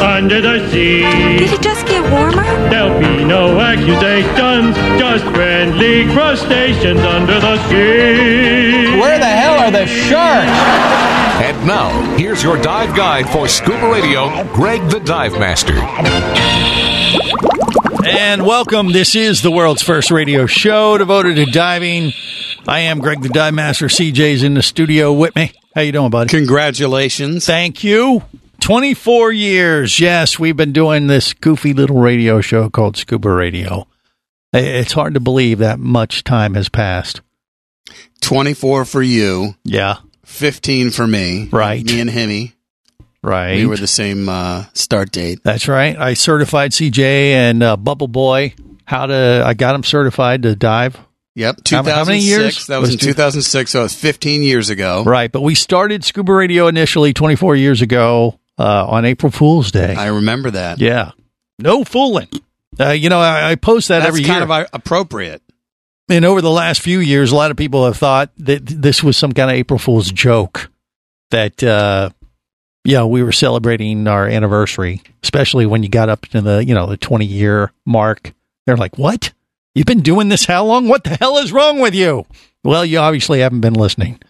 under the sea. Did it just get warmer? There'll be no accusations, just friendly crustaceans under the sea. Where the hell are the sharks? And now, here's your dive guide for scuba radio, Greg the Dive Master. And welcome. This is the world's first radio show devoted to diving. I am Greg the Dive Master. CJ's in the studio with me. How you doing, buddy? Congratulations. Thank you. 24 years. Yes, we've been doing this goofy little radio show called Scuba Radio. It's hard to believe that much time has passed. 24 for you, Yeah, 15 for me. Right. Me and Himmy. right. We were the same uh, start date. That's right. I certified CJ and uh, Bubble Boy. How to? I got him certified to dive. Yep. How- 2006. how many years? That was, Was in 2006, so it was 15 years ago. Right, but we started Scuba Radio initially 24 years ago uh, on April Fool's Day. I remember that. yeah, no fooling. Uh, you know, I, I post that That's every kind of uh, appropriate. and over the last few years, a lot of people have thought that this was some kind of April Fool's joke. That uh, yeah, we were celebrating our anniversary, especially when you got up to the you know the 20 year mark. They're like, "What? You've been doing this how long? What the hell is wrong with you?" Well, you obviously haven't been listening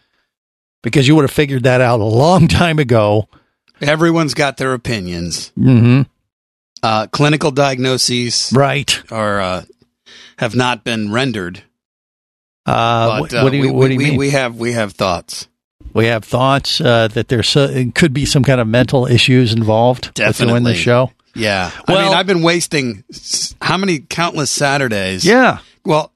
because you would have figured that out a long time ago. Everyone's got their opinions. Mm-hmm. Uh, clinical diagnoses Right. are uh, have not been rendered. Uh, But wh- uh, what do you, we, what do you we, mean? we have we have thoughts. We have thoughts uh, that there's so, could be some kind of mental issues involved with doing the show. Yeah. well, I mean, I've been wasting how many countless Saturdays? Yeah, Well,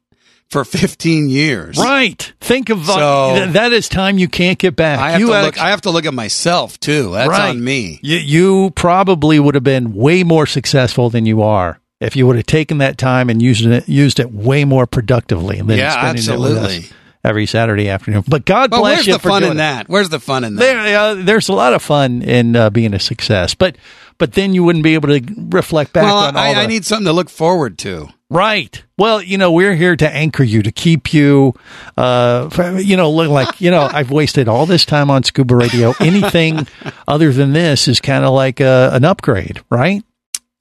for 15 years. right. Think of uh, So- th- that is time you can't get back. I have you to look. I have to look at myself too. That's Right. on me. You, you probably would have been way more successful than you are if you would have taken that time and used it used it way more productively than Yeah, spending it with absolutely. every Saturday afternoon. But God But bless where's you Where's the fun in that? Where's the fun in that? There, uh, there's a lot of fun in uh, being a success, but but then you wouldn't be able to reflect back well, on all I, the I need something to look forward to. Right. Well, you know, we're here to anchor you, to keep you, uh, you know, look like, you know, I've wasted all this time on scuba radio. Anything other than this is kind of like a, an upgrade, right?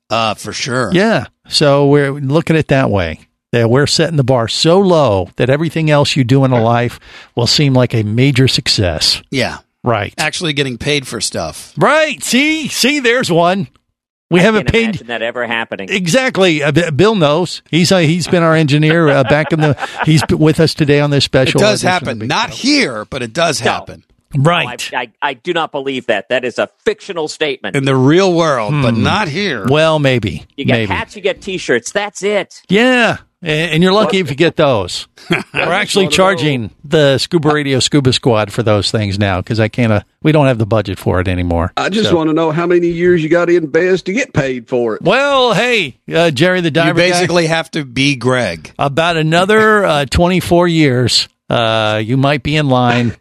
Uh, for sure. Yeah. So we're looking at it that way. That we're setting the bar so low that everything else you do in a life will seem like a major success. Yeah. Right. Actually getting paid for stuff. Right. See, see, there's one. We haven't Can't paid. imagine that ever happening. Exactly. Uh, Bill knows. He's uh, he's been our engineer uh, back in the. He's with us today on this special. It does happen. Not Show. here, but it does No. happen right. I, I, I do not believe that. That is a fictional statement. in the real world, but not here. well, maybe. You get maybe. hats, you get T-shirts. That's it. Yeah, and, and you're lucky if you get those. We're actually charging the Scuba Radio Scuba Squad for those things now because I can't. Uh, we don't have the budget for it anymore. I just So- want to know how many years you got to invest to get paid for it. Well, hey, uh, Jerry the you diver. guy, basically have to be Greg. about another uh, 24 years. Uh, you might be in line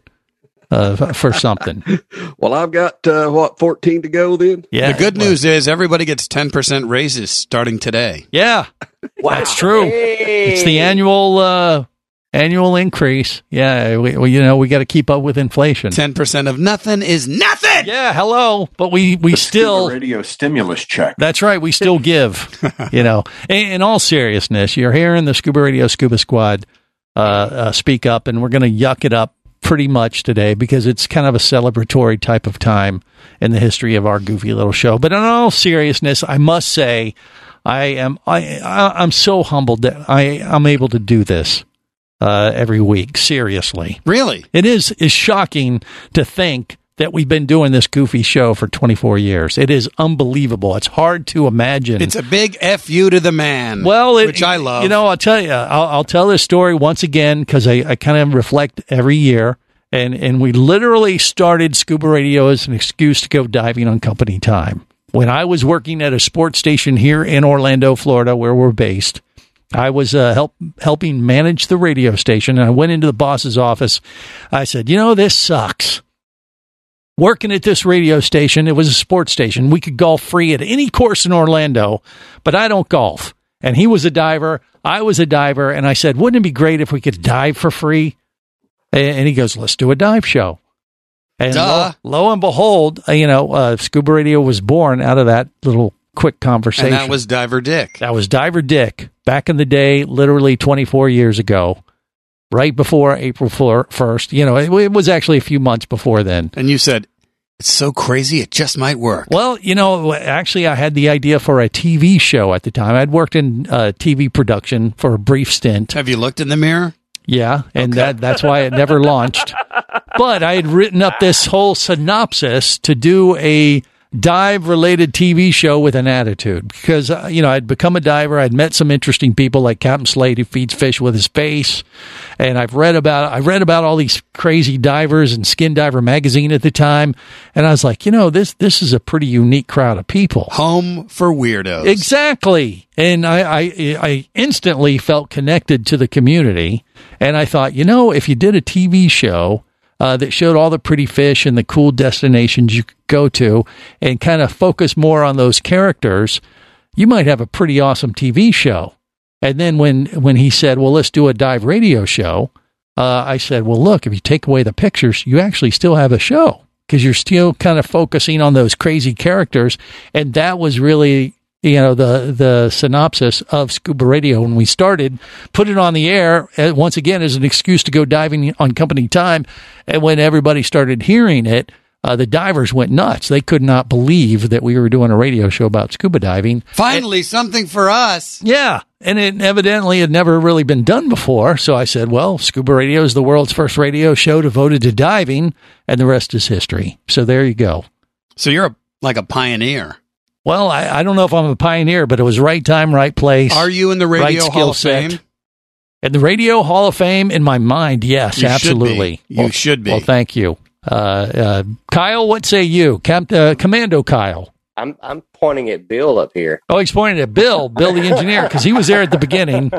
uh, for something. Well, I've got uh, what fourteen to go. Then Yeah. the good news is everybody gets 10% raises starting today. Yeah, that's true. It's the annual uh, annual increase. Yeah, we, we, you know we got to keep up with inflation. 10% of nothing is nothing. Yeah, hello, but we we still radio stimulus check. That's right. We still give, you know. In, in all seriousness, you're hearing the Scuba Radio Scuba Squad uh, uh, speak up, and we're going to yuck it up pretty much today because it's kind of a celebratory type of time in the history of our goofy little show. But in all seriousness, I must say, I am I, I I'm so humbled that I I'm able to do this uh, every week. Seriously, Really? it is is shocking to think that we've been doing this goofy show for 24 years. It is unbelievable. It's hard to imagine. It's a big fu to the man. Well, it, which I love. You know, I'll tell you, I'll, I'll tell this story once again because I, I kind of reflect every year. And, and we literally started Scuba Radio as an excuse to go diving on company time. When I was working at a sports station here in Orlando, Florida, where we're based, I was uh, help, helping manage the radio station. And I went into the boss's office. I said, You know, this sucks working at this radio station. It was a sports station. We could golf free at any course in Orlando, but I don't golf. And he was a diver. I was a diver. And I said, wouldn't it be great if we could dive for free? And he goes, let's do a dive show. And lo, lo, and behold, uh, you know, uh, Scuba Radio was born out of that little quick conversation. And that was Diver Dick. That was Diver Dick back in the day, literally 24 years ago right before April 1st. You know, it, it, was actually a few months before then. And you said, it's so crazy, it just might work. Well, you know, actually, I had the idea for a TV show at the time. I'd worked in uh, TV production for a brief stint. Have you looked in the mirror? Yeah, and okay. that that's why it never launched. But I had written up this whole synopsis to do a dive related TV show with an attitude because, uh, you know, I'd become a diver. I'd met some interesting people like Captain Slade who feeds fish with his face. And I've read about, I read about all these crazy divers and Skin Diver magazine at the time. And I was like, you know, this, this is a pretty unique crowd of people. Home for weirdos. Exactly. And I, I, I instantly felt connected to the community. And I thought, you know, if you did a TV show, uh, that showed all the pretty fish and the cool destinations you could go to and kind of focus more on those characters, you might have a pretty awesome TV show. And then when, when he said, well, let's do a dive radio show, uh, I said, well, look, if you take away the pictures, you actually still have a show because you're still kind of focusing on those crazy characters. And that was really you know the the synopsis of scuba radio. When we started put it on the air uh, once again as an excuse to go diving on company time. And when everybody started hearing it uh, the divers went nuts. They could not believe that we were doing a radio show about scuba diving. Finally and, something for us. Yeah. And it evidently had never really been done before. So i said well scuba radio is the world's first radio show devoted to diving and the rest is history. So there you go. So you're a, like a pioneer well, I, I, don't know if I'm a pioneer, but it was right time, right place. Are you in the Radio right Hall of Fame? In the Radio Hall of Fame, in my mind, yes, you absolutely. Should you well, should be. Well, thank you. Uh, uh, Kyle, what say you? Camp, uh, Commando Kyle. I'm I'm pointing at Bill up here. Oh, he's pointing at Bill, Bill the engineer, because he was there at the beginning.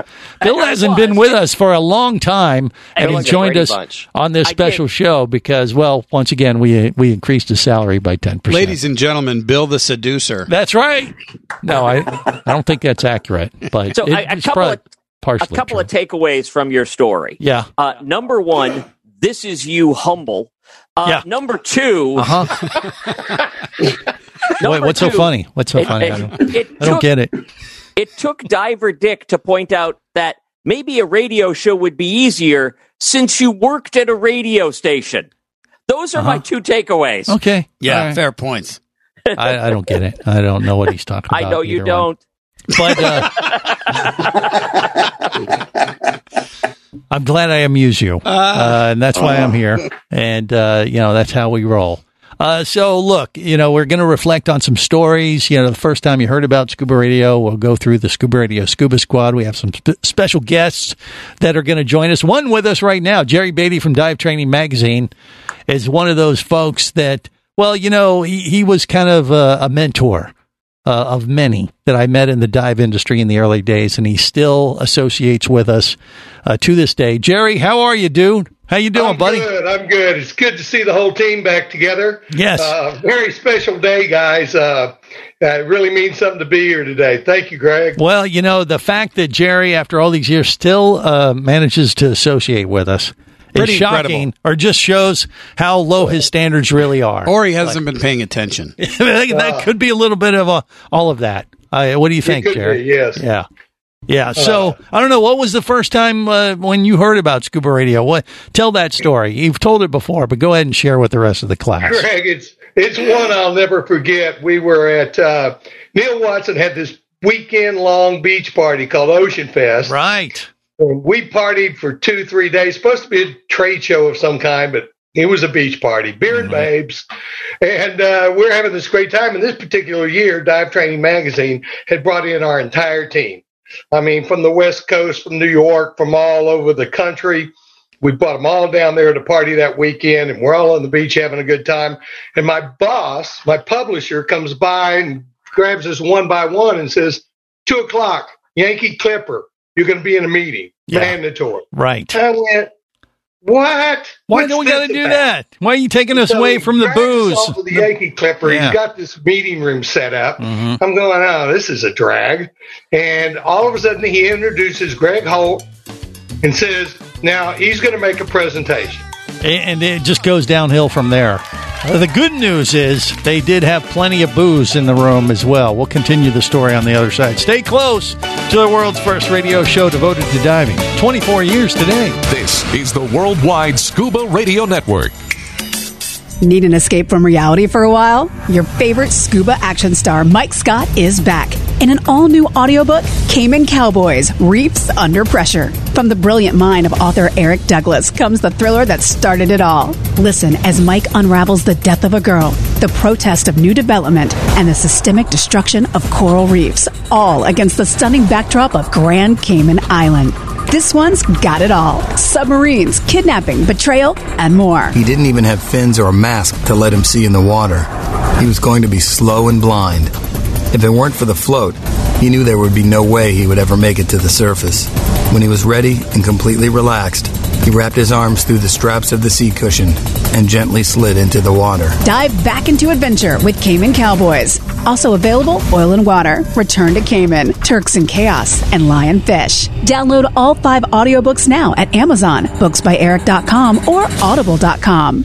Bill hasn't been with us for a long time, and he joined us bunch. on this special show because, well, once again, we we increased his salary by ten percent. Ladies and gentlemen, Bill the seducer. That's right. No, I I don't think that's accurate, but so it, a, a couple of partially a couple true. of takeaways from your story. Yeah. Uh, number one, this is you humble. Uh, Yeah. Number two, Uh huh. number Wait, what's so funny? What's so it- funny? it- I don't, it I don't get it. It took Diver Dick to point out that maybe a radio show would be easier since you worked at a radio station. Those are my Uh-huh. two takeaways. Okay. Yeah, All right. fair points. I, I don't get it. I don't know what he's talking about. I know you don't. one. But uh, I'm glad I amuse you, uh, and that's why I'm here. And uh, you know that's how we roll. Uh, so look, you know we're going to reflect on some stories. You know, the first time you heard about Scuba Radio, we'll go through the Scuba Radio Scuba Squad. We have some sp- special guests that are going to join us. One with us right now, Jerry Beatty from Dive Training Magazine, is one of those folks that, well, you know, he, he was kind of a, a mentor uh, of many that I met in the dive industry in the early days, and he still associates with us uh, to this day. Jerry, how are you, dude? How you doing, I'm buddy? Good. I'm good. It's good to see the whole team back together. Yes. Uh, very special day, guys. Uh, it really means something to be here today. Thank you, Greg. Well, you know, the fact that Jerry, after all these years, still uh, manages to associate with us Pretty is shocking, incredible. or just shows how low his standards really are. Or he hasn't been paying attention. that could be a little bit of a, all of that. Uh, what do you think, Jerry? yes. Yeah. Yeah. So I don't know. What was the first time uh, when you heard about scuba radio? What? Tell that story. You've told it before, but go ahead and share with the rest of the class. Greg, it's it's one I'll never forget. We were at uh, Neil Watson had this weekend long beach party called Ocean Fest. Right. And we partied for two, three days. Supposed to be a trade show of some kind, but It was a beach party, beer and babes. And uh, we're having this great time. And this particular year, Dive Training Magazine had brought in our entire team. I mean, from the West Coast, from New York, from all over the country. We brought them all down there to party that weekend, and we're all on the beach having a good time. And my boss, my publisher, comes by and grabs us one by one and says, Two o'clock, Yankee Clipper, you're going to be in a meeting, Yeah. mandatory. Right. I went, What? Why What's do we got to do that? Why are you taking us So away from the booze? off to the Yankee Clipper. Yeah. He's got this meeting room set up. Mhm. I'm going, oh, this is a drag. And all of a sudden, he introduces Greg Holt and says, now he's going to make a presentation. And it just goes downhill from there. Uh, The good news is they did have plenty of booze in the room as well. We'll continue the story on the other side. Stay close to the world's first radio show devoted to diving. 24 years today. This is the Worldwide Scuba Radio Network. Need an escape from reality for a while? Your favorite scuba action star, Mike Scott, is back in an all new audiobook, Cayman Cowboys Reefs Under Pressure. From the brilliant mind of author Eric Douglas comes the thriller that started it all. Listen as Mike unravels the death of a girl, the protest of new development, and the systemic destruction of coral reefs, all against the stunning backdrop of Grand Cayman Island. This one's got it all submarines, kidnapping, betrayal, and more. He didn't even have fins or a mask to let him see in the water. He was going to be slow and blind. If it weren't for the float, he knew there would be no way he would ever make it to the surface. When he was ready and completely relaxed, he wrapped his arms through the straps of the sea cushion and gently slid into the water. Dive back into adventure with Cayman Cowboys. Also available, Oil and Water, Return to Cayman, Turks and Chaos, and Lionfish. Download all five audiobooks now at Amazon, books by booksbyeric.com, or audible.com.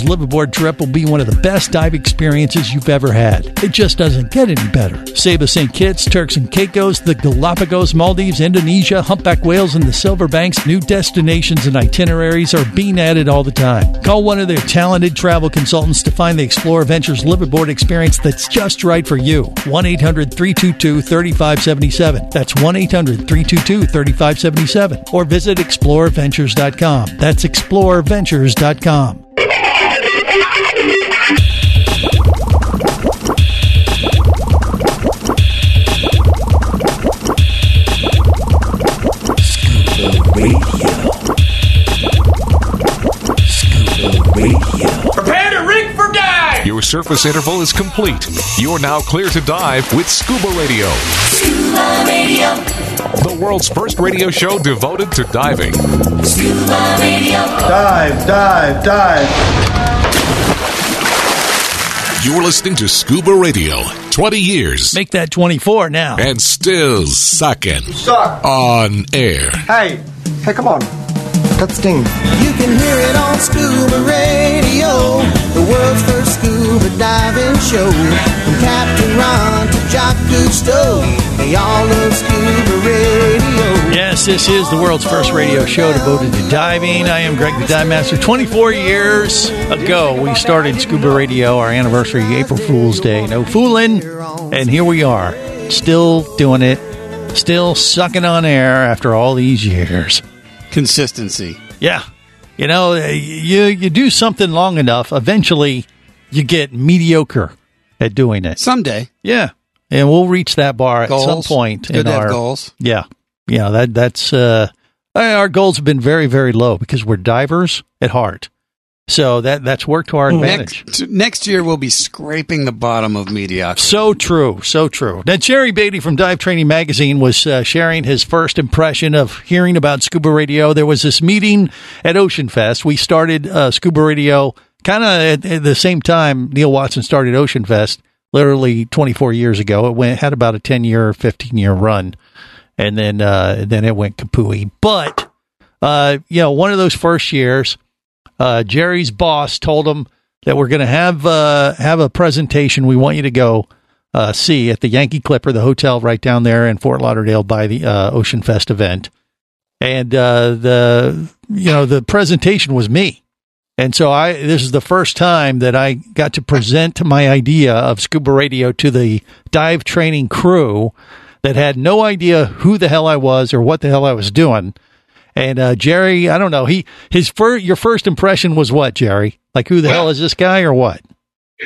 liveaboard trip will be one of the best dive experiences you've ever had. It just doesn't get any better. Saba St. Kitts, Turks and Caicos, the Galapagos, Maldives, Indonesia, humpback whales, and the Silver Banks, new destinations and itineraries are being added all the time. Call one of their talented travel consultants to find the Explorer Ventures liveaboard experience that's just right for you. 1 800 322 3577. That's 1 800 322 3577. Or visit explorerventures.com. That's explorerventures.com. Your surface interval is complete. You're now clear to dive with Scuba Radio. Scuba Radio. The world's first radio show devoted to diving. Scuba Radio. Dive, dive, dive. You're listening to Scuba Radio. 20 years. Make that 24 now. And still sucking. Suck. On air. Hey, hey, come on. That sting. You can hear it on Scuba Radio, the world's first scuba diving show. From Captain Ron to Jacques Cousteau, they all love Scuba Radio. Yes, this is the world's first radio show devoted to diving. I am Greg the Dive Master. 24 years ago, we started Scuba Radio, our anniversary, April Fool's Day. No fooling. And here we are, still doing it, still sucking on air after all these years. Consistency. Yeah. You know, you, you do something long enough, eventually you get mediocre at doing it. Someday. Yeah. And we'll reach that bar at some point Good in our goals. Yeah. Yeah, that that's uh our goals have been very very low because we're divers at heart. So that that's worked to our advantage. Next, next year we'll be scraping the bottom of mediocrity. So true, so true. Now, Jerry Beatty from Dive Training Magazine was uh, sharing his first impression of hearing about scuba radio. There was this meeting at Ocean Fest. We started uh, scuba radio kind of at, at the same time Neil Watson started Ocean Fest, literally 24 years ago. It went had about a 10 year, 15 year run, and then uh, then it went kapooey. But uh, you know, one of those first years. Uh, Jerry's boss told him that we're going to have uh, have a presentation. We want you to go uh, see at the Yankee Clipper, the hotel right down there in Fort Lauderdale by the uh, Ocean Fest event. And uh, the you know the presentation was me, and so I this is the first time that I got to present my idea of scuba radio to the dive training crew that had no idea who the hell I was or what the hell I was doing. And uh, Jerry, I don't know. He his fir- your first impression was what, Jerry? Like who the hell is this guy or what?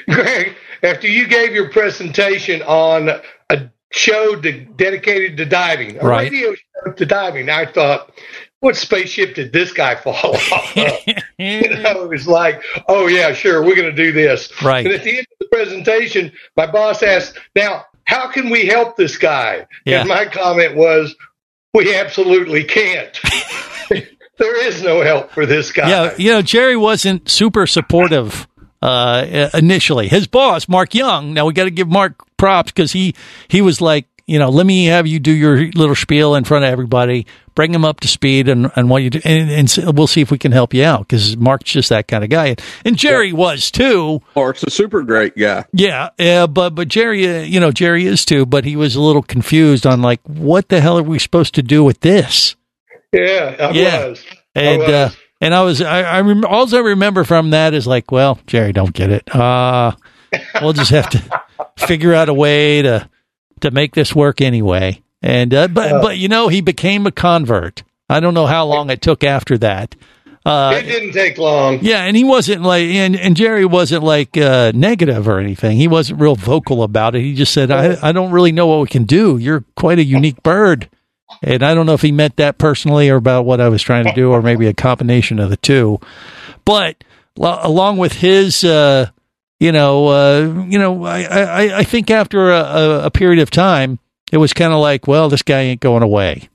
Greg, after you gave your presentation on a show de- dedicated to diving, a Right. radio show to diving, I thought, what spaceship did this guy fall off of? you know, it was like, oh yeah, sure, we're going to do this. Right. And at the end of the presentation, my boss asked, now, how can we help this guy? Yeah. And my comment was, we absolutely can't. there is no help for this guy. Yeah, you know, Jerry wasn't super supportive uh, initially. His boss, Mark Young. Now we got to give Mark props because he he was like, you know, let me have you do your little spiel in front of everybody, bring him up to speed, and and what you do, and, and we'll see if we can help you out because Mark's just that kind of guy, and Jerry was too. Mark's a super great guy. Yeah, yeah, but but Jerry, uh, you know, Jerry is too, but he was a little confused on like, what the hell are we supposed to do with this? Yeah, I Yeah. was. and I was. uh, and I was I, I rem- all I remember from that is like, well, Jerry, don't get it. Uh we'll just have to figure out a way to to make this work anyway. And uh, but but you know, he became a convert. I don't know how long it took after that. Uh, it didn't take long. yeah, and he wasn't like, and, and Jerry wasn't like uh, negative or anything. He wasn't real vocal about it. He just said, I, I don't really know what we can do. You're quite a unique bird. And I don't know if he meant that personally or about what I was trying to do, or maybe a combination of the two. But lo- along with his, uh, you know, uh, you know, I, I, I think after a, a, a period of time, it was kind of like, well, this guy ain't going away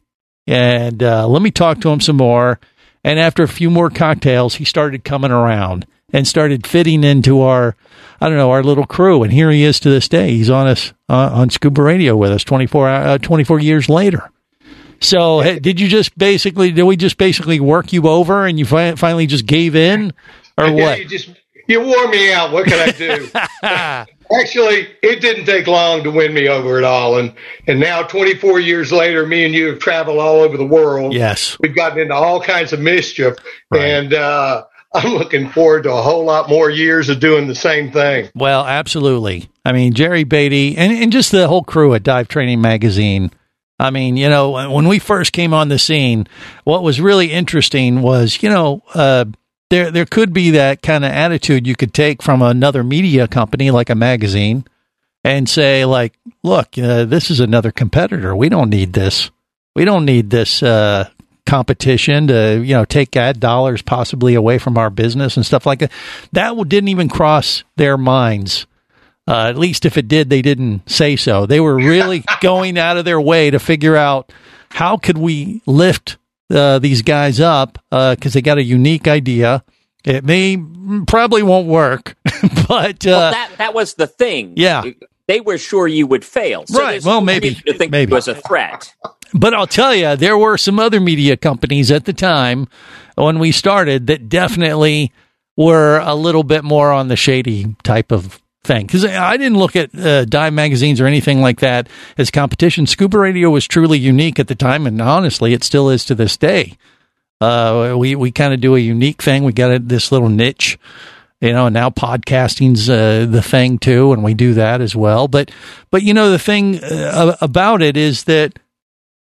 and uh, let me talk to him some more. And after a few more cocktails, he started coming around and started fitting into our, I don't know, our little crew. And here he is to this day. He's on us uh, on Scuba Radio with us 24, uh, 24 years later. So did you just basically, did we just basically work you over and you fi- finally just gave in or Yeah, what? You just you wore me out. What can I do? Actually, it didn't take long to win me over at all, and and now 24 years later, me and you have traveled all over the world. Yes. we've gotten into all kinds of mischief, and uh, I'm looking forward to a whole lot more years of doing the same thing. Well, absolutely. I mean, Jerry Beatty and, and just the whole crew at Dive Training Magazine. I mean, you know, when we first came on the scene, what was really interesting was, you know, uh, there there could be that kind of attitude you could take from another media company like a magazine and say like, look, uh, this is another competitor. We don't need this. We don't need this uh, competition to you know take ad dollars possibly away from our business and stuff like that. That didn't even cross their minds. Uh, at least if it did, they didn't say so. They were really going out of their way to figure out how could we lift uh, these guys up because they got a unique idea. It may probably won't work, but uh, well, that that was the thing. Yeah. they were sure you would fail. So Right, well, maybe- to think maybe. it was a threat. But I'll tell you, there were some other media companies at the time when we started that definitely were a little bit more on the shady type of thing. Because I didn't look at uh, dive magazines or anything like that as competition. Scuba Radio was truly unique at the time, and honestly, it still is to this day. Uh, we we kind of do a unique thing. We got this little niche you know, and now podcasting's uh, the thing too, and we do that as well. But, but you know, the thing uh, about it is that,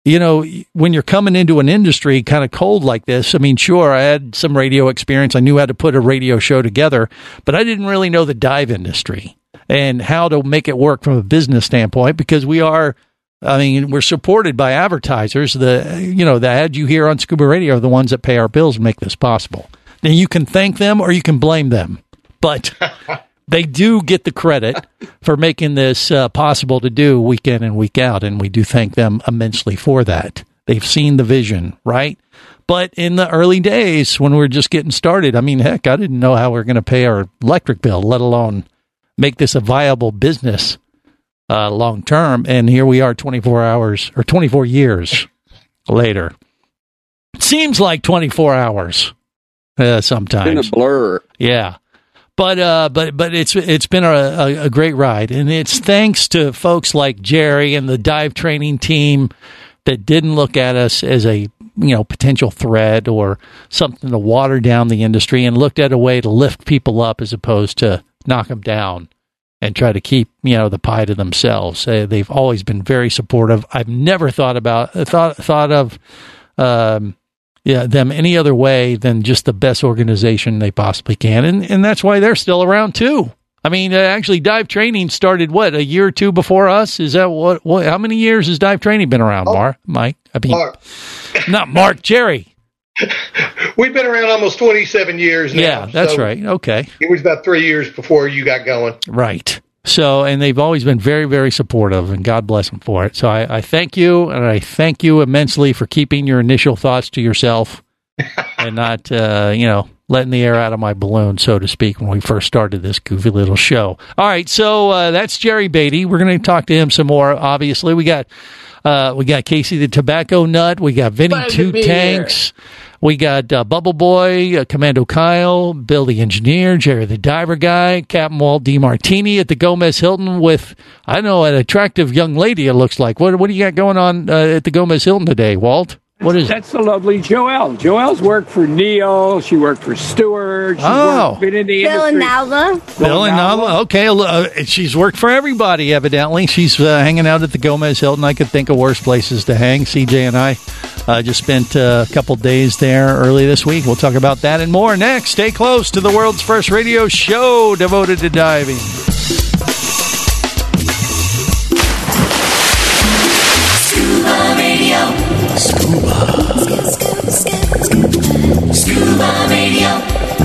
you know, when you're coming into an industry kind of cold like this, I mean, sure, I had some radio experience. I knew how to put a radio show together, but I didn't really know the dive industry and how to make it work from a business standpoint because we are. I mean, we're supported by advertisers. The you know the ads you hear on Scuba Radio are the ones that pay our bills and make this possible. Then you can thank them or you can blame them, but they do get the credit for making this uh, possible to do week in and week out, and we do thank them immensely for that. They've seen the vision, right? But in the early days when we were just getting started, I mean, heck, I didn't know how we are going to pay our electric bill, let alone make this a viable business uh, long term. And here we are, twenty four hours or twenty four years later. It seems like twenty four hours uh, sometimes. Been a blur. Yeah. But uh, but but it's it's been a, a, a great ride, and it's thanks to folks like Jerry and the dive training team that didn't look at us as a you know potential threat or something to water down the industry, and looked at a way to lift people up as opposed to knock them down and try to keep you know the pie to themselves. Uh, they've always been very supportive. I've never thought about thought thought of um, yeah them any other way than just the best organization they possibly can, and and that's why they're still around too. I mean, uh, actually, dive training started what a year or two before us. Is that what? what how many years has dive training been around, Mark? Mike? I mean, Mark. not Mark. Jerry. We've been around almost 27 years now. Yeah, that's so right. Okay. It was about three years before you got going. Right. So, and they've always been very, very supportive, and God bless them for it. So, I, I thank you, and I thank you immensely for keeping your initial thoughts to yourself and not, uh, you know, letting the air out of my balloon, so to speak, when we first started this goofy little show. All right, so uh, that's Jerry Beatty. We're going to talk to him some more. Obviously, we got uh, we got Casey the Tobacco Nut, we got Vinny Two Tanks. We got uh, Bubble Boy, uh, Commando Kyle, Bill the Engineer, Jerry the Diver Guy, Captain Walt DiMartini at the Gomez Hilton with, I don't know, an attractive young lady, it looks like. What, what do you got going on uh, at the Gomez Hilton today, Walt? What is That's the lovely Joelle. Joelle's worked for Neil. She worked for Stewart. She's Oh. worked, been in the Bill and industry. Bill and Nava. Okay, uh, she's worked for everybody, evidently. She's uh, hanging out at the Gomez Hilton. I could think of worse places to hang. CJ and I uh, just spent uh, a couple days there early this week. We'll talk about that and more next. Stay close to the world's first radio show devoted to diving.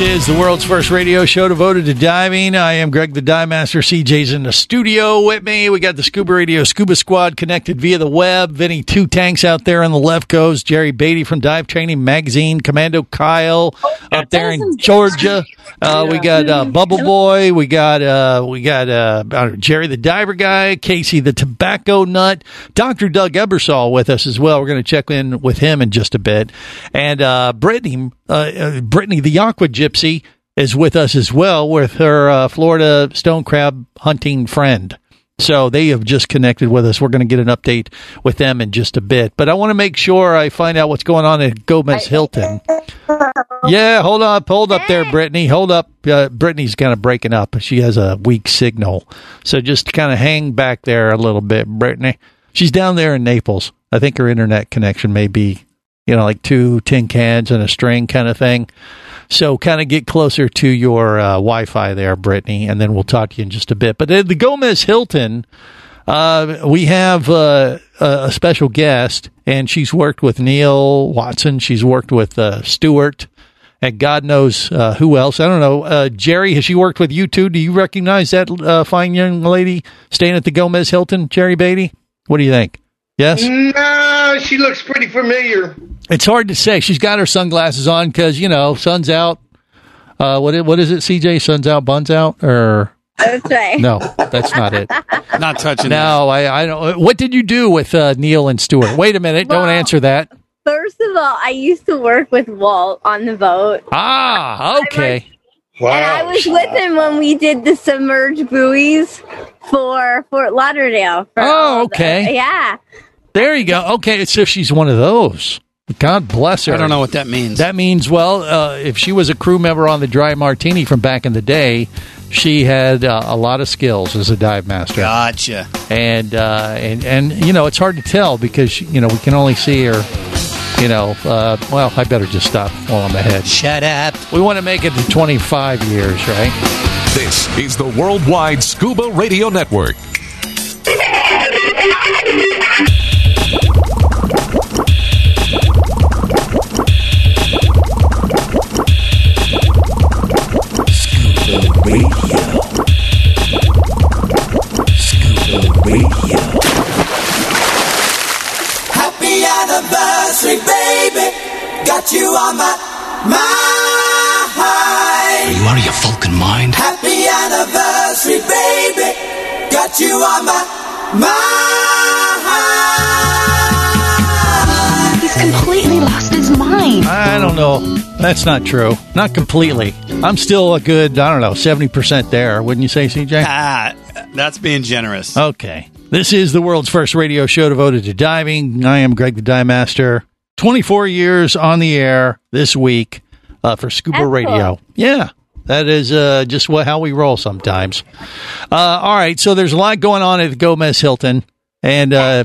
This is the world's first radio show devoted to diving. I am Greg the Dive Master. CJ's in the studio with me. We got the Scuba Radio Scuba Squad connected via the web. Vinny Two Tanks out there on the left goes. Jerry Beatty from Dive Training Magazine. Commando Kyle up there in Georgia. Uh, we got uh, Bubble Boy. We got uh, we got uh, uh, Jerry the Diver Guy. Casey the Tobacco Nut. Dr. Doug Ebersole with us as well. We're going to check in with him in just a bit. And uh, Brittany, uh, uh, Brittany the Aqua Gypsy is with us as well with her uh, Florida stone crab hunting friend. So they have just connected with us. We're going to get an update with them in just a bit. But I want to make sure I find out what's going on at Gomez Hilton. Yeah, hold up, hold up there, Brittany. Hold up. Uh, Brittany's kind of breaking up. She has a weak signal. So just kind of hang back there a little bit, Brittany. She's down there in Naples. I think her internet connection may be, you know, like two tin cans and a string kind of thing. So kind of get closer to your uh, Wi-Fi there, Brittany, and then we'll talk to you in just a bit. But at the Gomez Hilton, uh, we have uh, a special guest, and she's worked with Neil Watson. She's worked with uh, Stewart, and God knows uh, who else. I don't know. Uh, Jerry, has she worked with you too? Do you recognize that fine young lady staying at the Gomez Hilton, Jerry Beatty? What do you think? Yes. No, she looks pretty familiar. It's hard to say. She's got her sunglasses on because you know sun's out. Uh, What what is it? CJ, sun's out, buns out, or That's right. no? That's not it. Not touching. No, I I don't. What did you do with uh, Neil and Stewart? Wait a minute. don't answer that. First of all, I used to work with Walt on the boat. Ah, okay. Wow. And I was with him when we did the submerged buoys for Fort Lauderdale. for Oh, all the- okay. yeah. There you go. Okay, so she's one of those. God bless her. I don't know what that means. That means, well, uh, if she was a crew member on the Dry Martini from back in the day, she had uh, a lot of skills as a dive master. Gotcha. And uh, and and you know, it's hard to tell because you know we can only see her. You know, uh, well, I better just stop while I'm ahead. Shut up. We want to make it to 25 years, right? This is the Worldwide Scuba Radio Network. On my mind. Are you out of your Vulcan mind? Happy anniversary, baby. Got you on my mind. He's completely lost his mind. I don't know. That's not true. Not completely. I'm still a good, I don't know, 70% there. Wouldn't you say, CJ? Ah, that's being generous. Okay. This is the world's first radio show devoted to diving. I am Greg the Dive Master. 24 years on the air this week uh, for Scuba Excellent. Radio. Yeah. That is uh, just what, how we roll sometimes. Uh, all right. So there's a lot going on at Gomez Hilton. And uh,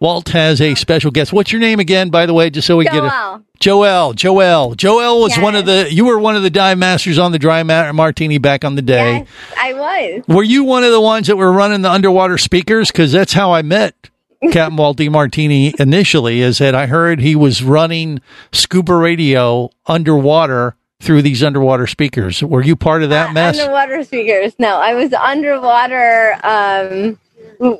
Walt has a special guest. What's your name again, by the way, just so we get it? Joel. Joel. Joel was one of the, you were one of the dive masters on the dry ma- martini back on the day. Yes, I was. Were you one of the ones that were running the underwater speakers? Because that's how I met Captain Walt Martini initially. Is that I heard he was running scuba radio underwater through these underwater speakers. Were you part of that mess? Underwater speakers. No, I was underwater. Um,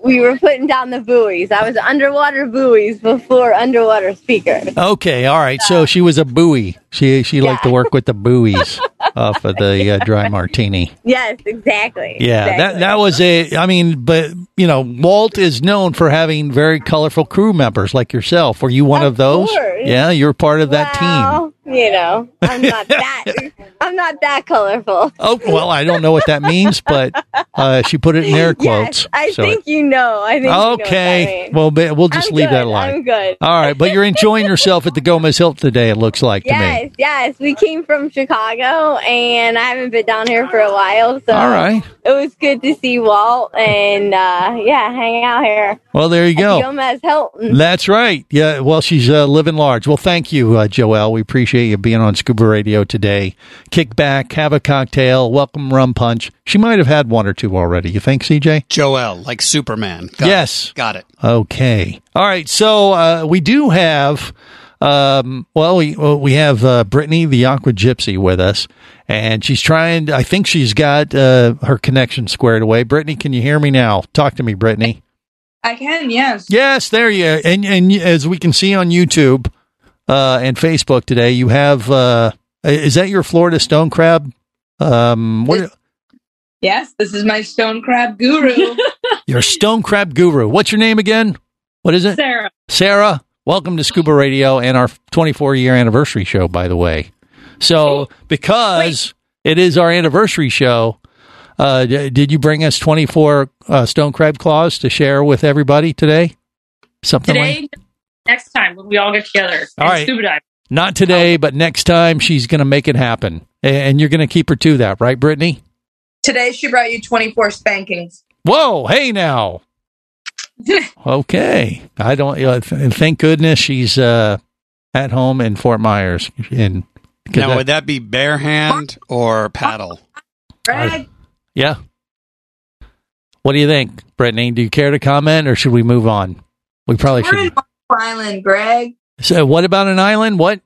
we were putting down the buoys. I was underwater buoys before underwater speaker. Okay, all right. So she was a buoy. She she liked to work with the buoys off of the uh, dry martini. Yes, exactly. Yeah, exactly. that that was a. I mean, but you know, Walt is known for having very colorful crew members like yourself. Were you one of, those? course. Yeah, you're part of that team. You know, I'm not that. I'm not that colorful. Oh well, I don't know what that means, but uh, she put it in air quotes. Yes, I so think you know. I think. You know that okay, well, we'll just I'm leave that good, alone. I'm good. All right, but you're enjoying yourself at the Gomez Hilton today. It looks like to me. Yes, yes. We came from Chicago, and I haven't been down here for a while, so All right. it was good to see Walt and uh, yeah, hang out here. Well, there you go. Gomez Hilton. That's right. Yeah. Well, she's uh, living large. Well, thank you, uh, Joelle. We appreciate you being on Scuba Radio today. Kick back, have a cocktail, welcome rum punch. She might have had one or two already. You think, CJ? Joel, like Superman. Got yes. It. Got it. Okay. All right. So uh, we do have, um, well, we well, we have uh, Brittany, the Aqua Gypsy, with us, and she's trying. I think she's got uh, her connection squared away. Brittany, can you hear me now? Talk to me, Brittany. I can, yes. Yes, there you and and as we can see on YouTube uh, and Facebook today, you have uh, is that your Florida stone crab? Um, what Yes, this is my stone crab guru. your stone crab guru? What's your name again? What is it? Sarah. Sarah, welcome to Scuba Radio and our 24 year anniversary show, by the way. So, because it is our anniversary show, uh, d- did you bring us 24 uh, stone crab claws to share with everybody today? Something like Today, next time when we all get together All and right. scuba dive. Not today, but next time she's going to make it happen. And you're going to keep her to that, right, Brittany? Today she brought you 24 spankings. Whoa, hey now. Okay. I don't, uh, th- thank goodness she's uh, at home in Fort Myers. In, 'cause Now, that- would that be bare hand or paddle? Greg, yeah. What do you think, Brittany? Do you care to comment or should we move on? We probably we're in should. Marco Island, Greg. So, what about an island? What?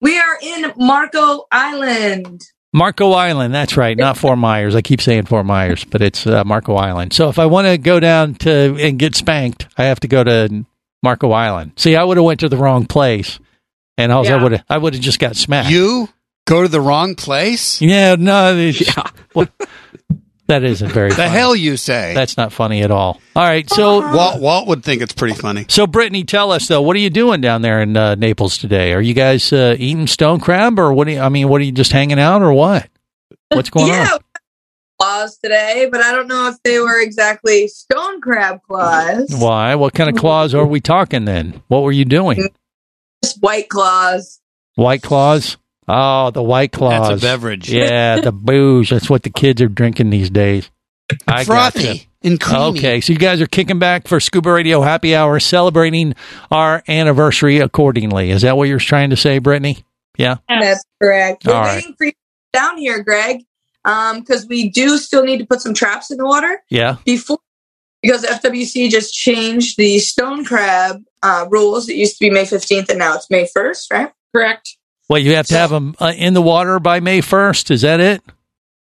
We are in Marco Island. Marco Island. That's right. Not Fort Myers. I keep saying Fort Myers, but it's uh, Marco Island. So if I want to go down to and get spanked, I have to go to Marco Island. See, I would have went to the wrong place, and I was I would have I would have just got smacked. You go to the wrong place? Yeah, no, it's, what- that isn't very. The funny. hell you say? That's not funny at all. All right, so Walt, Walt would think it's pretty funny. So, Brittany, tell us though, what are you doing down there in uh, Naples today? Are you guys uh, eating stone crab, or what? Are you, I mean, what are you just hanging out, or what? What's going yeah, on? claws today, but I don't know if they were exactly stone crab claws. Why? What kind of claws are we talking then? What were you doing? Just white claws. White claws? Oh, the white claws. That's a beverage. Yeah, the booze. That's what the kids are drinking these days. I Frothy gotcha. and creamy. Okay, so you guys are kicking back for Scuba Radio Happy Hour, celebrating our anniversary accordingly. Is that what you're trying to say, Brittany? Yeah. That's correct. We're All right. waiting for you down here, Greg. because we do still need to put some traps in the water Yeah. before because FWC just changed the stone crab uh, rules. It used to be May 15th and now it's May 1st, right? Correct. Well, you have to have them uh, in the water by May 1st. Is that it?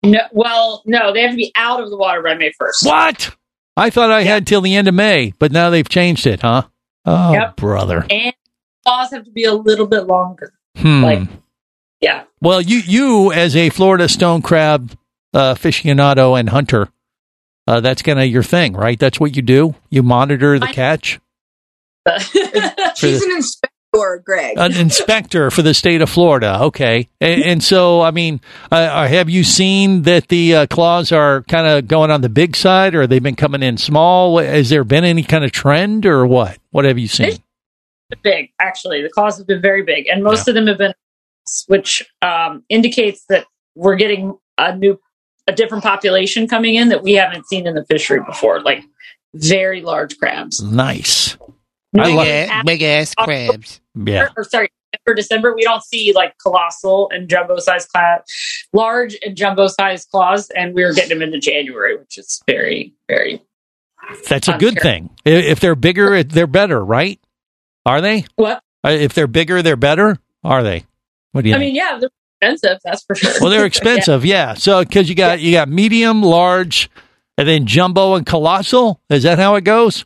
No, well, no, they have to be out of the water by May 1st. What? I thought I had till the end of May, but now they've changed it, huh? Oh, Yep. brother. And claws have to be a little bit longer. Hmm. Like, yeah. well, you you as a Florida stone crab uh, aficionado and hunter, uh, that's kind of your thing, right? That's what you do. You monitor the catch. She's an inspector, Greg. An inspector for the state of Florida. Okay, and, and so I mean, uh, uh, have you seen that the uh, claws are kind of going on the big side, or they've been coming in small? Has there been any kind of trend, or what? What have you seen? big actually the claws have been very big and most of them have been which um, indicates that we're getting a new a different population coming in that we haven't seen in the fishery before like very large crabs Nice. Big love ass- big ass crabs. Yeah. or, or sorry for december we don't see like colossal and jumbo size class large and jumbo size claws and we're getting them into january which is very very That's a good thing. If they're bigger, they're better, right? Are they? What? Uh, If they're bigger, they're better. Are they? What do you i think? mean yeah they're expensive that's for sure well, they're expensive, yeah. So because you got you got medium, large, and then jumbo and colossal. Is that how it goes?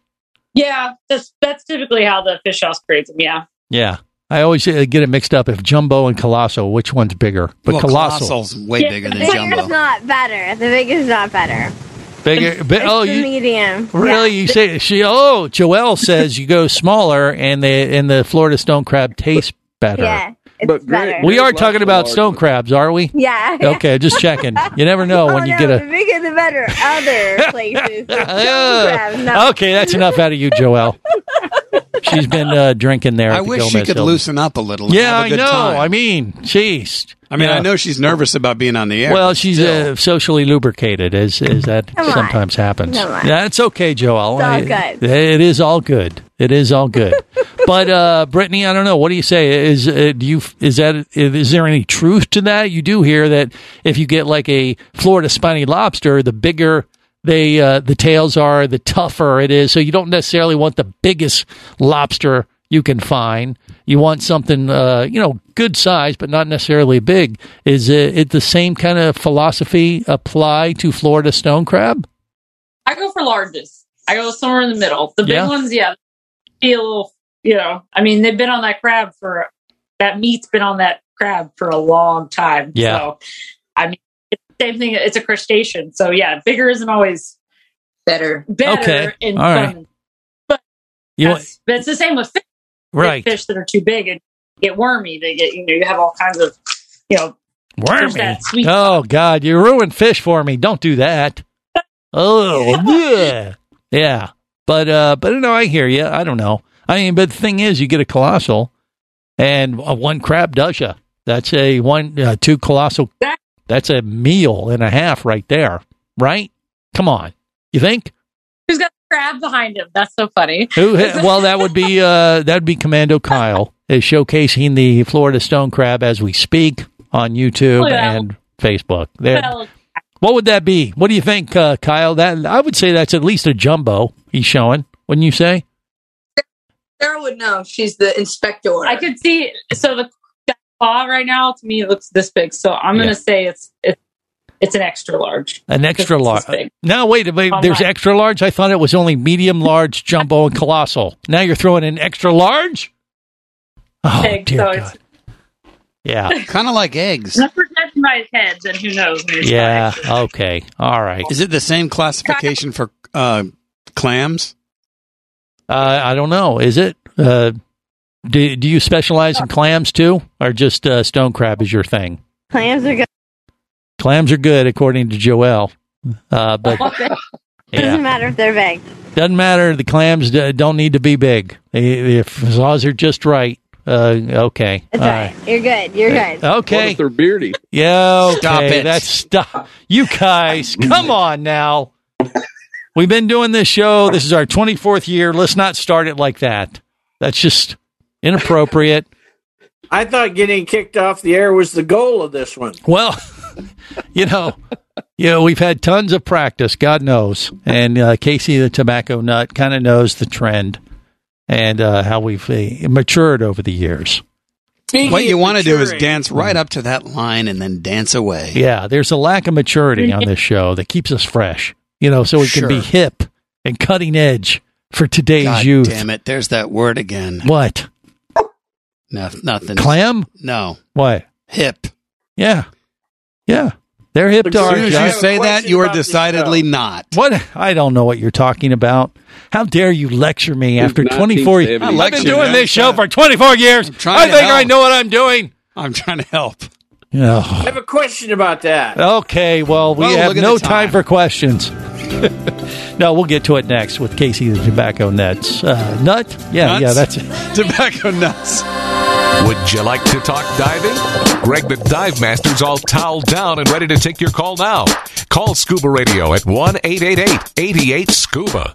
Yeah that's that's typically how the fish house creates them yeah Yeah. I always uh, get it mixed up. If jumbo and colossal, which one's bigger? But Well, colossal, colossal's way Yeah, bigger the than bigger jumbo. is not better. The big is not better. bigger. But, It's oh, the you medium. really? You say she? Oh, Joelle says you go smaller, and the and the Florida stone crab tastes better. Yeah, it's better. We are talking about stone crabs, are we? Yeah. Okay, just checking. You never know oh, when you no, get the a. bigger the better. Other places. Stone crabs, no. Okay, that's enough out of you, Joelle. She's been uh, drinking there. I at the wish she could Hilton. loosen up a little. Yeah, have a I good know. time. I mean, jeez. I mean, Yeah. I know she's nervous about being on the air. Well, she's uh, socially lubricated, as as that Come on. sometimes happens. Come on. That's okay, Joel. It's all I- good. It is all good. It is all good. but uh, Brittany, I don't know. What do you say? Is uh, do you is that is there any truth to that? You do hear that if you get like a Florida spiny lobster, the bigger they uh, the tails are, the tougher it is. So you don't necessarily want the biggest lobster you can find. You want something, uh, you know, good size, but not necessarily big. Is it, it the same kind of philosophy apply to Florida stone crab? I go for largest. I go somewhere in the middle. The big Yeah. ones, yeah, be a little, you know, I mean, they've been on that crab for, that meat's been on that crab for a long time. Yeah. So, I mean, same thing. It's a crustacean. So, yeah, bigger isn't always better. Better Okay. in All right. some, You that's- but it's the same with fish. Right. Fish that are too big and get wormy. They get, you know, you have all kinds of, you know, there's Wormy. that sweet Oh God, you ruined fish for me. Don't do that. Oh yeah, yeah. But uh, but no, I hear you. I don't know. I mean, but the thing is, you get a colossal, and one crab does you. That's a one, uh, two colossal. That's a meal and a half right there. Right? Come on. You think? Who's got a crab behind him? That's so funny. Who? Well, that would be uh, that would be Commando Kyle is showcasing the Florida stone crab as we speak on YouTube that. and Facebook. There- What would that be? What do you think, uh, Kyle? That I would say that's at least a jumbo. He's showing, wouldn't you say? Sarah would know. She's the inspector. I could see. So the that claw right now to me it looks this big. So I'm going Yeah. to say it's it's it's an extra large. An extra large. big. No, wait, wait. On There's my- extra large. I thought it was only medium, large, jumbo, and colossal. Now you're throwing in extra large. Oh big. dear so God. It's Yeah, kind of like eggs. not protected by his head. Then who knows? yeah. Okay. All right. Is it the same classification for uh, clams? Uh, I don't know. Is it? Uh, do Do you specialize in clams too, or just uh, stone crab is your thing? Clams are good. Clams are good, according to Joelle. Uh, but Doesn't yeah, matter if they're big. doesn't matter. The clams d- don't need to be big. They- If as long as they're just right. Uh, okay. It's All all right. You're good. You're good. Okay. they're beardy? Yeah. Okay. Stop it. That's stop. You guys, come on now. We've been doing this show. This is our 24th year. Let's not start it like that. That's just inappropriate. I thought getting kicked off the air was the goal of this one. Well, you know, you know, we've had tons of practice, God knows, and uh, Casey the tobacco nut kind of knows the trend and uh, how we've uh, matured over the years. what you want to do is dance right up to that line and then dance away. Yeah, there's a lack of maturity on this show that keeps us fresh, you know, so we can be hip and cutting edge for today's God youth. damn it! There's that word again. What? No, nothing. Clam? No. What? Hip. Yeah. Yeah. They're hip to As our soon as you say that, you are decidedly not. What? I don't know what you're talking about. How dare you lecture me after 24 years? 1970. I've been Lecture, doing man. this show for 24 years. trying I to think I help. know what I'm doing. I'm trying to help. Yeah. I have a question about that. Okay, well, we Well, have look at no the time. time. for questions. no, we'll get to it next with Casey the Tobacco Nuts. Uh, nut? Yeah, Nuts? yeah, that's it. Tobacco nuts. Would you like to talk diving? Greg the Dive Master's all toweled down and ready to take your call now. Call Scuba Radio at 1 888 88 Scuba.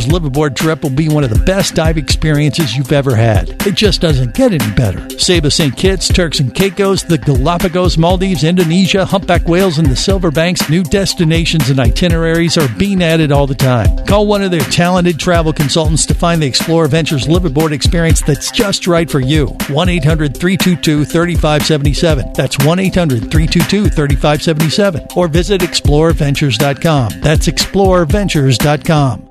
liveaboard trip will be one of the best dive experiences you've ever had. It just doesn't get any better. Saba St. Kitts, Turks and Caicos, the Galapagos, Maldives, Indonesia, humpback whales, and the Silver Banks, new destinations and itineraries are being added all the time. Call one of their talented travel consultants to find the Explore Ventures liveaboard experience that's just right for you. 1 800 322 3577. That's 1 800 322 3577. Or visit explorerventures.com. That's explorerventures.com.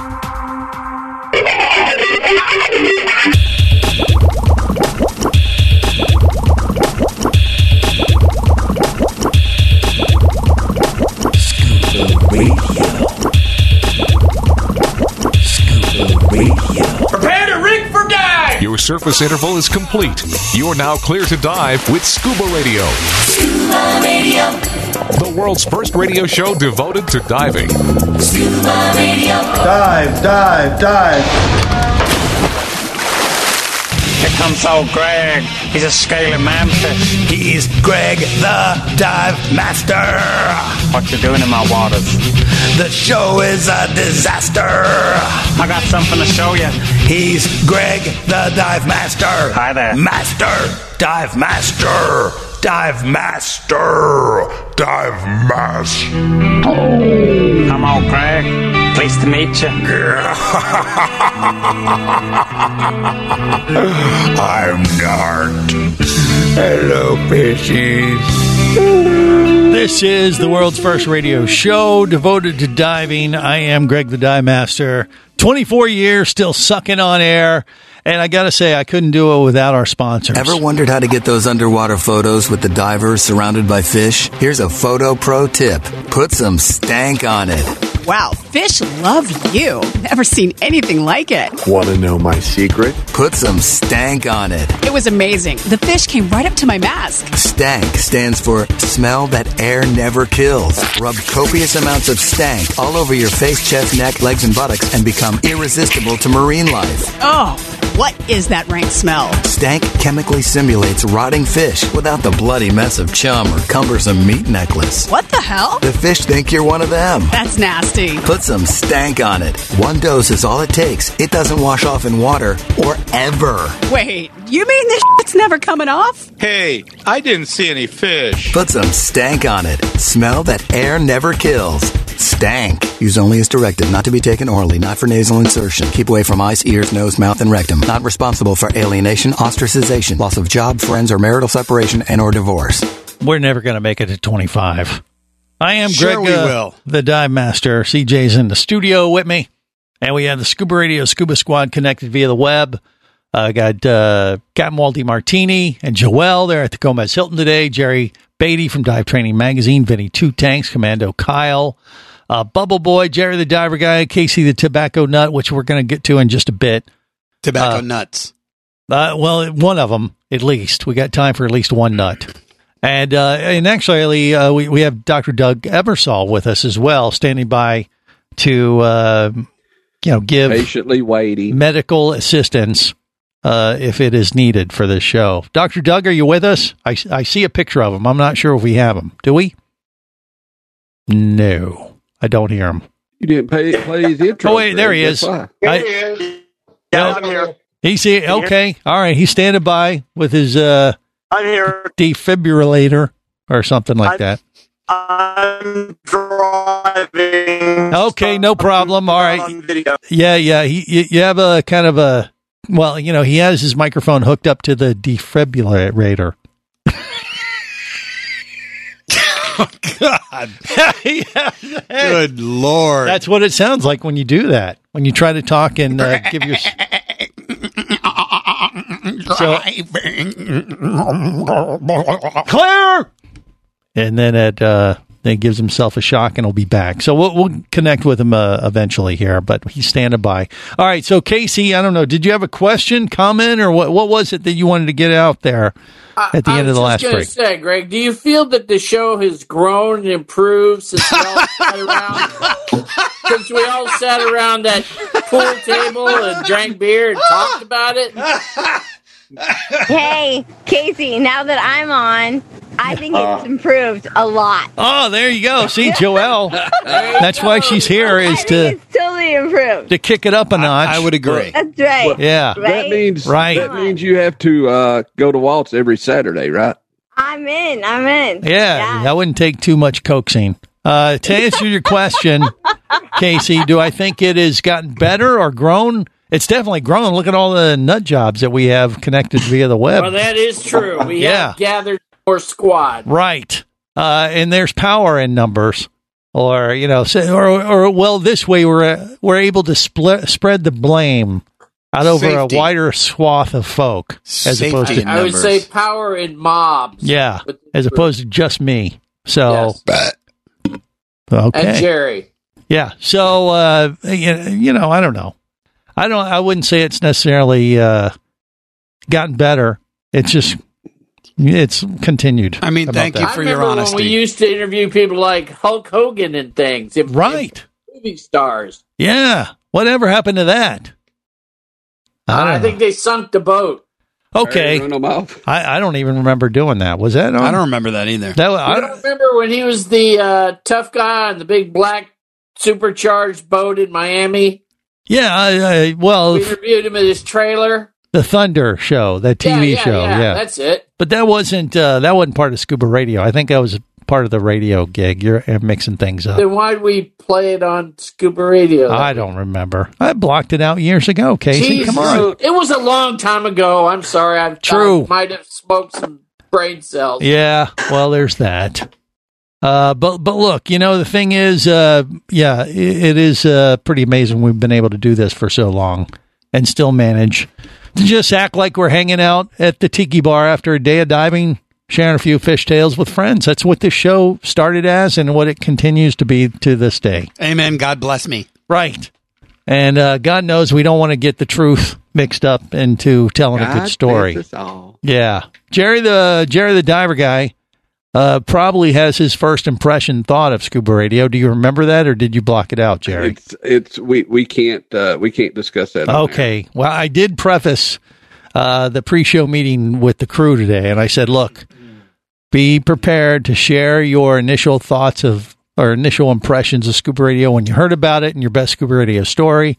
Your surface interval is complete. You are now clear to dive with Scuba Radio. Scuba Radio. The world's first radio show devoted to diving. Scuba Radio. Dive, dive, dive. Here comes old Greg. He's a scaly manfish. He's Greg the Dive Master. What you doing in my waters? The show is a disaster. I got something to show you. He's Greg the Dive Master. Hi there. Master. Dive Master. Dive Master. Dive Master. I'm old Greg. Pleased to meet you. I'm Nart. Hello, fishies. This is the world's first radio show devoted to diving. I am Greg the Dive Master. 24 years, still sucking on air. And I got to say, I couldn't do it without our sponsors. Ever wondered how to get those underwater photos with the divers surrounded by fish? Here's a photo pro tip. Put some stank on it. Wow, fish love you. Never seen anything like it. Want to know my secret? Put some stank on it. It was amazing. The fish came right up to my mask. Stank stands for smell that air never kills. Rub copious amounts of stank all over your face, chest, neck, legs, and buttocks and become irresistible to marine life. Oh, what is that rank smell? Stank chemically simulates rotting fish without the bloody mess of chum or cumbersome meat necklace. What the hell? The fish think you're one of them. That's nasty. Put some stank on it. One dose is all it takes. It doesn't wash off in water or ever. Wait, you mean this shit's never coming off? Hey, I didn't see any fish. Put some stank on it. Smell that air never kills. Stank. Use only as directed, not to be taken orally, not for nasal insertion. Keep away from eyes, ears, nose, mouth, and rectum. Not responsible for alienation, ostracization, loss of job, friends, or marital separation and or divorce. We're never going to make it to 25. I am Sure Greg, we uh, will. the dive master. CJ's in the studio with me, and we have the Scuba Radio Scuba Squad connected via the web. Uh, got uh, Captain Walty Martini and Joel there at the Gomez Hilton today. Jerry Beatty from Dive Training Magazine. Vinny Two Tanks, Commando Kyle, uh, Bubble Boy, Jerry the Diver Guy, Casey the Tobacco Nut, which we're going to get to in just a bit. Tobacco Uh, nuts. Uh, well, one of them at least. We got time for at least one nut. And uh, and actually, uh, we we have Dr. Doug Ebersole with us as well, standing by to uh, you know give Patiently waiting. medical assistance uh, if it is needed for this show. Dr. Doug, are you with us? I, I see a picture of him. I'm not sure if we have him. Do we? No, I don't hear him. You didn't pay, play his intro. Oh wait, there he is. That's. I- Here he is. Yeah, I'm here. He's here. Okay, all right. He's standing by with his uh, I'm here. defibrillator or something like that. I'm driving. Okay, no problem. All right. Video. Yeah, yeah. He, you, you have a kind of a well, you know, he has his microphone hooked up to the defibrillator. God. Yeah. Good lord. That's what it sounds like when you do that. When you try to talk and uh, give your so Claire! and then it uh, then gives himself a shock and he'll be back. So we'll, we'll connect with him uh, eventually here, but he's standing by. All right. So Casey, I don't know. Did you have a question, comment, or what? What was it that you wanted to get out there at the I end of was the just last gonna break? say, Greg, do you feel that the show has grown and improved since we all sat around? since we all sat around that pool table and drank beer and talked about it? Hey, Casey, now that I'm on, I think it's improved a lot. Oh, there you go. See, Joelle. That's why she's here is to totally improved. to kick it up a notch. I would agree. That's right. Yeah. That means Right. that means you have to uh, go to Waltz every Saturday, right? I'm in. I'm in. Yeah, that wouldn't take too much coaxing. Uh, to answer your question, Casey, do I think it has gotten better or grown? It's definitely grown. Look at all the nut jobs that we have connected via the web. Well, that is true. We Yeah. have gathered more squad. Right. Uh, and there's power in numbers. Or, you know, say, or, or, well, this way we're, uh, we're able to split, spread the blame out over Safety. a wider swath of folk as Safety opposed to, in I would say power in mobs. yeah, as opposed to just me. So, Yes. okay. And Jerry. Yeah. So uh you, you know, I don't know. I don't I wouldn't say it's necessarily uh gotten better. It's just it's continued. I mean, about thank you that. I for your remember when honesty. we used to interview people like Hulk Hogan and things. If- Right. if Movie stars. Yeah. Whatever happened to that? I don't I, think they sunk the boat. okay. Run 'em off. I, I don't even remember doing that. Was that on? I don't remember that either. That was, You I, don't remember when he was the uh, tough guy on the big black supercharged boat in Miami? Yeah. I, I, well, We interviewed him at his trailer. the Thunder show, that TV yeah, yeah, show. yeah, Yeah. that's it. but that wasn't uh, that wasn't part of Scuba Radio. I think that was part of the radio gig. You're uh, mixing things up. Then why'd we play it on Scuba Radio? I don't remember. I blocked it out years ago, Casey. Jesus. Come on. It was a long time ago. I'm sorry. I'm True. I might have smoked some brain cells. Yeah, well, there's that. Uh, but but look, you know the thing is, uh, yeah, it, it is uh, pretty amazing we've been able to do this for so long and still manage to just act like we're hanging out at the tiki bar after a day of diving, sharing a few fish tales with friends. That's what this show started as, and what it continues to be to this day. Amen. God bless me. Right. And uh, God knows we don't want to get the truth mixed up into telling a good story. bless us all. Yeah, Jerry the Jerry the diver guy uh, probably has his first impression thought of scuba radio. Do you remember that, or did you block it out, Jerry? It's it's we we can't uh, we can't discuss that. Okay. Well, I did preface uh, the pre-show meeting with the crew today, and I said, "Look, be prepared to share your initial thoughts of or initial impressions of scuba radio when you heard about it and your best scuba radio story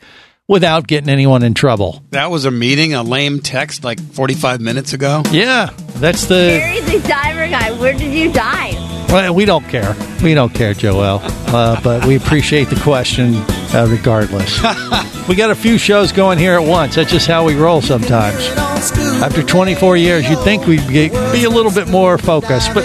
without getting anyone in trouble. That was a meeting, a lame text like 45 minutes ago. Yeah, that's the. Gary the diver guy, where did you dive? Well, we don't care. We don't care, Joel. Uh, but we appreciate the question uh, regardless. we got a few shows going here at once. That's just how we roll sometimes. After 24 years, you'd think we'd be, be a little bit more focused, but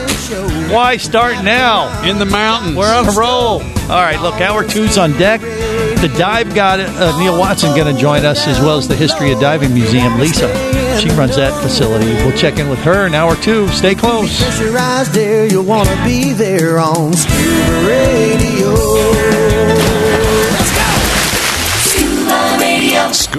why start now? In the mountains. We're on a roll. All right, look, hour two's on deck. The dive god, uh, Neal Watson, going to join us as well as the History of Diving Museum, Lisa. She runs that facility. We'll check in with her in hour two. Stay close. Close your eyes there, you'll want to be there on Scuba Radio.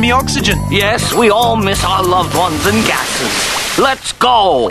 me oxygen. Yes, we all miss our loved ones and gases. Let's go.